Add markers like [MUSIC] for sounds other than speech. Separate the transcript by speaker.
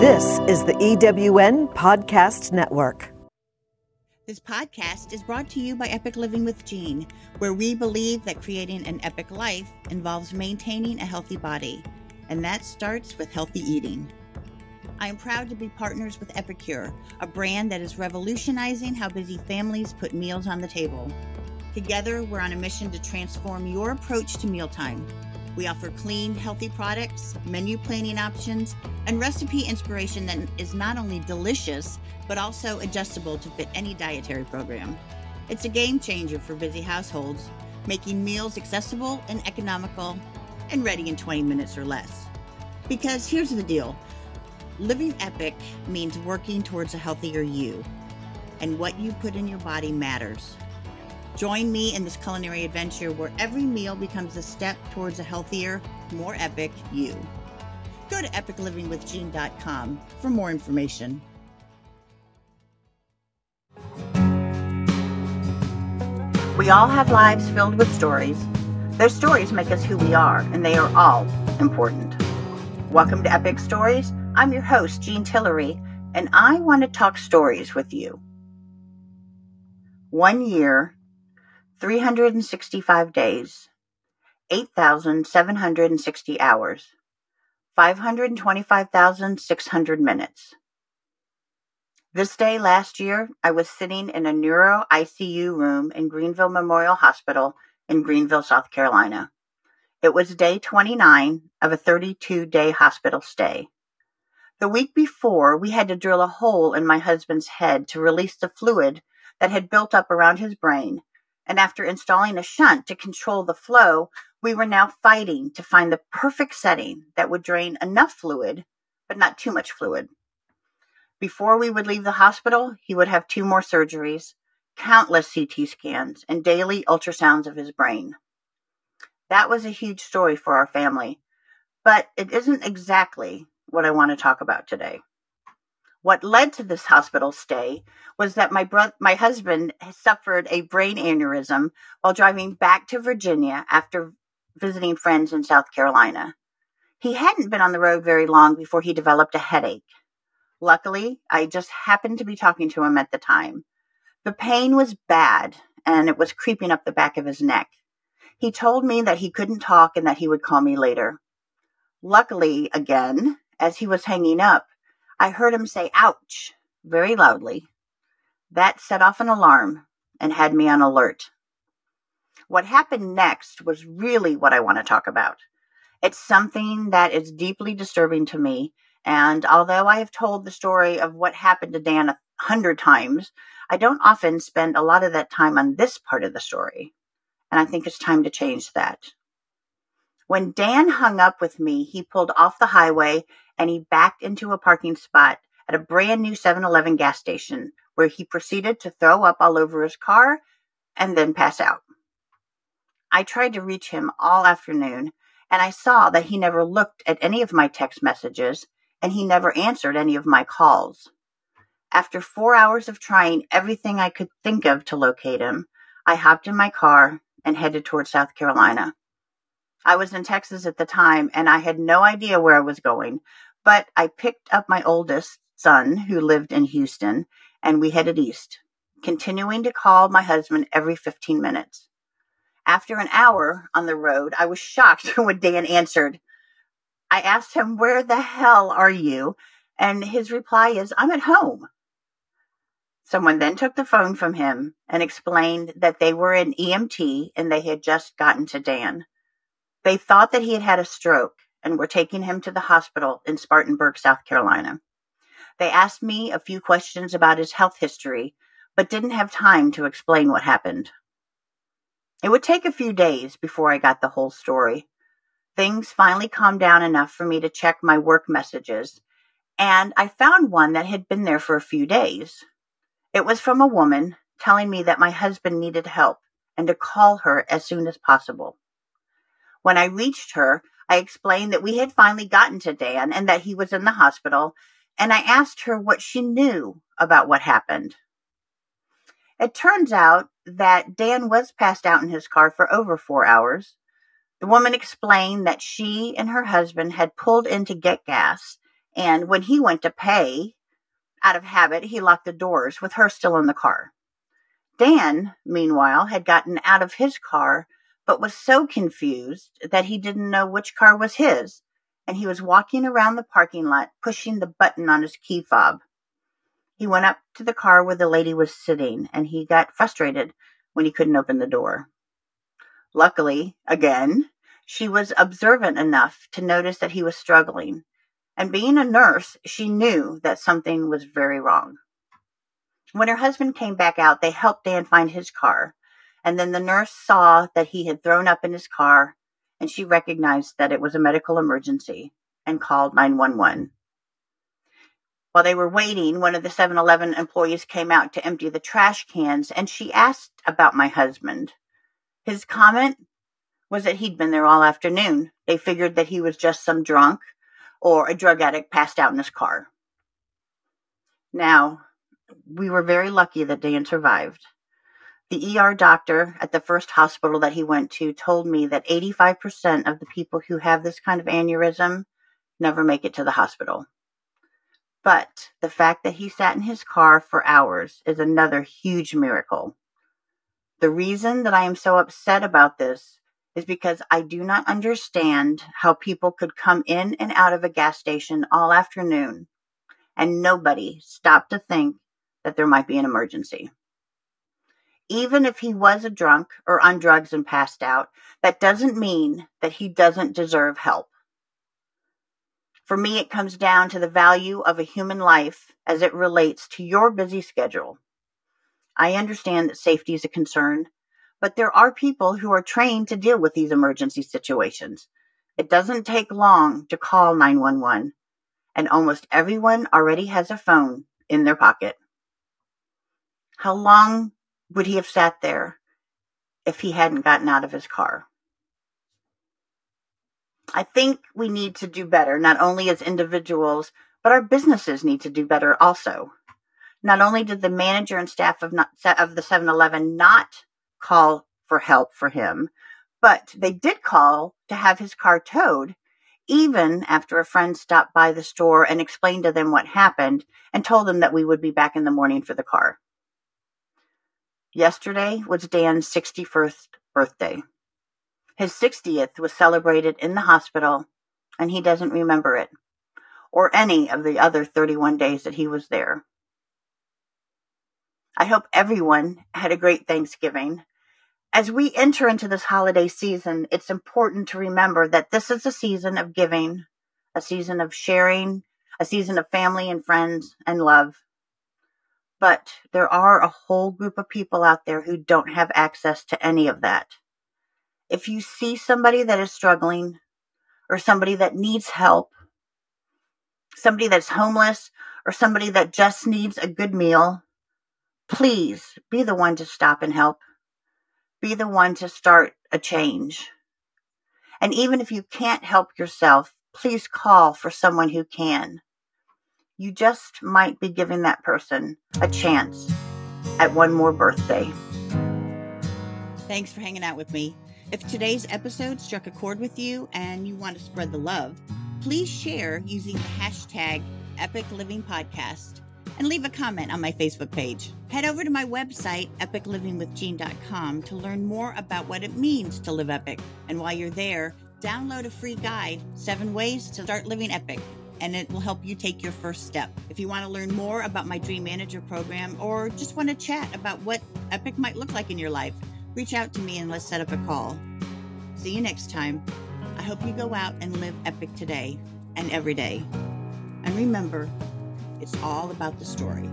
Speaker 1: This is the EWN Podcast Network.
Speaker 2: This podcast is brought to you by Epic Living with Jean, where we believe that creating an epic life involves maintaining a healthy body, and that starts with healthy eating. I am proud to be partners with Epicure, a brand that is revolutionizing how busy families put meals on the table. Together, we're on a mission to transform your approach to mealtime we offer clean, healthy products, menu planning options, and recipe inspiration that is not only delicious, but also adjustable to fit any dietary program. It's a game changer for busy households, making meals accessible and economical and ready in 20 minutes or less. Because here's the deal living epic means working towards a healthier you, and what you put in your body matters. Join me in this culinary adventure where every meal becomes a step towards a healthier, more epic you. Go to epiclivingwithjean.com for more information. We all have lives filled with stories. Those stories make us who we are, and they are all important. Welcome to Epic Stories. I'm your host, Jean Tillery, and I want to talk stories with you. One year 365 days, 8,760 hours, 525,600 minutes. This day last year, I was sitting in a neuro ICU room in Greenville Memorial Hospital in Greenville, South Carolina. It was day 29 of a 32 day hospital stay. The week before, we had to drill a hole in my husband's head to release the fluid that had built up around his brain and after installing a shunt to control the flow, we were now fighting to find the perfect setting that would drain enough fluid, but not too much fluid. Before we would leave the hospital, he would have two more surgeries, countless CT scans, and daily ultrasounds of his brain. That was a huge story for our family, but it isn't exactly what I want to talk about today. What led to this hospital stay was that my brother, my husband suffered a brain aneurysm while driving back to Virginia after visiting friends in South Carolina. He hadn't been on the road very long before he developed a headache. Luckily, I just happened to be talking to him at the time. The pain was bad and it was creeping up the back of his neck. He told me that he couldn't talk and that he would call me later. Luckily, again, as he was hanging up, I heard him say, ouch, very loudly. That set off an alarm and had me on alert. What happened next was really what I want to talk about. It's something that is deeply disturbing to me. And although I have told the story of what happened to Dan a hundred times, I don't often spend a lot of that time on this part of the story. And I think it's time to change that. When Dan hung up with me, he pulled off the highway and he backed into a parking spot at a brand new 7 Eleven gas station where he proceeded to throw up all over his car and then pass out. I tried to reach him all afternoon and I saw that he never looked at any of my text messages and he never answered any of my calls. After four hours of trying everything I could think of to locate him, I hopped in my car and headed toward South Carolina. I was in Texas at the time and I had no idea where I was going, but I picked up my oldest son, who lived in Houston, and we headed east, continuing to call my husband every 15 minutes. After an hour on the road, I was shocked [LAUGHS] when Dan answered. I asked him, Where the hell are you? And his reply is, I'm at home. Someone then took the phone from him and explained that they were an EMT and they had just gotten to Dan. They thought that he had had a stroke and were taking him to the hospital in Spartanburg, South Carolina. They asked me a few questions about his health history, but didn't have time to explain what happened. It would take a few days before I got the whole story. Things finally calmed down enough for me to check my work messages, and I found one that had been there for a few days. It was from a woman telling me that my husband needed help and to call her as soon as possible. When I reached her, I explained that we had finally gotten to Dan and that he was in the hospital, and I asked her what she knew about what happened. It turns out that Dan was passed out in his car for over four hours. The woman explained that she and her husband had pulled in to get gas And when he went to pay, out of habit, he locked the doors with her still in the car. Dan, meanwhile, had gotten out of his car, but was so confused that he didn't know which car was his, and he was walking around the parking lot pushing the button on his key fob. He went up to the car where the lady was sitting, and he got frustrated when he couldn't open the door. Luckily, again, she was observant enough to notice that he was struggling, and being a nurse, she knew that something was very wrong. When her husband came back out, they helped Dan find his car, and then the nurse saw that he had thrown up in his car, and she recognized that it was a medical emergency and called 911. While they were waiting, one of the 7 Eleven employees came out to empty the trash cans, and she asked about my husband. His comment was that he'd been there all afternoon. They figured that he was just some drunk or a drug addict passed out in his car. Now, we were very lucky that Dan survived. The ER doctor at the first hospital that he went to told me that 85% of the people who have this kind of aneurysm never make it to the hospital. But the fact that he sat in his car for hours is another huge miracle. The reason that I am so upset about this is because I do not understand how people could come in and out of a gas station all afternoon and nobody stopped to think that there might be an emergency. Even if he was a drunk or on drugs and passed out, that doesn't mean that he doesn't deserve help. For me, it comes down to the value of a human life as it relates to your busy schedule. I understand that safety is a concern, but there are people who are trained to deal with these emergency situations. It doesn't take long to call 911, and almost everyone already has a phone in their pocket. How long would he have sat there if he hadn't gotten out of his car? I think we need to do better, not only as individuals, but our businesses need to do better also. Not only did the manager and staff of, not, of the 7 Eleven not call for help for him, but they did call to have his car towed, even after a friend stopped by the store and explained to them what happened and told them that we would be back in the morning for the car. Yesterday was Dan's 61st birthday. His 60th was celebrated in the hospital, and he doesn't remember it, or any of the other 31 days that he was there. I hope everyone had a great Thanksgiving. As we enter into this holiday season, it's important to remember that this is a season of giving, a season of sharing, a season of family and friends and love. But there are a whole group of people out there who don't have access to any of that. If you see somebody that is struggling or somebody that needs help, somebody that's homeless or somebody that just needs a good meal, please be the one to stop and help. Be the one to start a change. And even if you can't help yourself, please call for someone who can you just might be giving that person a chance at one more birthday.
Speaker 3: Thanks for hanging out with me. If today's episode struck a chord with you and you want to spread the love, please share using the hashtag Epic Living Podcast and leave a comment on my Facebook page. Head over to my website, epiclivingwithjean.com, to learn more about what it means to live epic. And while you're there, download a free guide, Seven Ways to Start Living Epic and it will help you take your first step. If you want to learn more about my Dream Manager program or just want to chat about what Epic might look like in your life, reach out to me and let's set up a call. See you next time. I hope you go out and live epic today and every day. And remember, it's all about the story.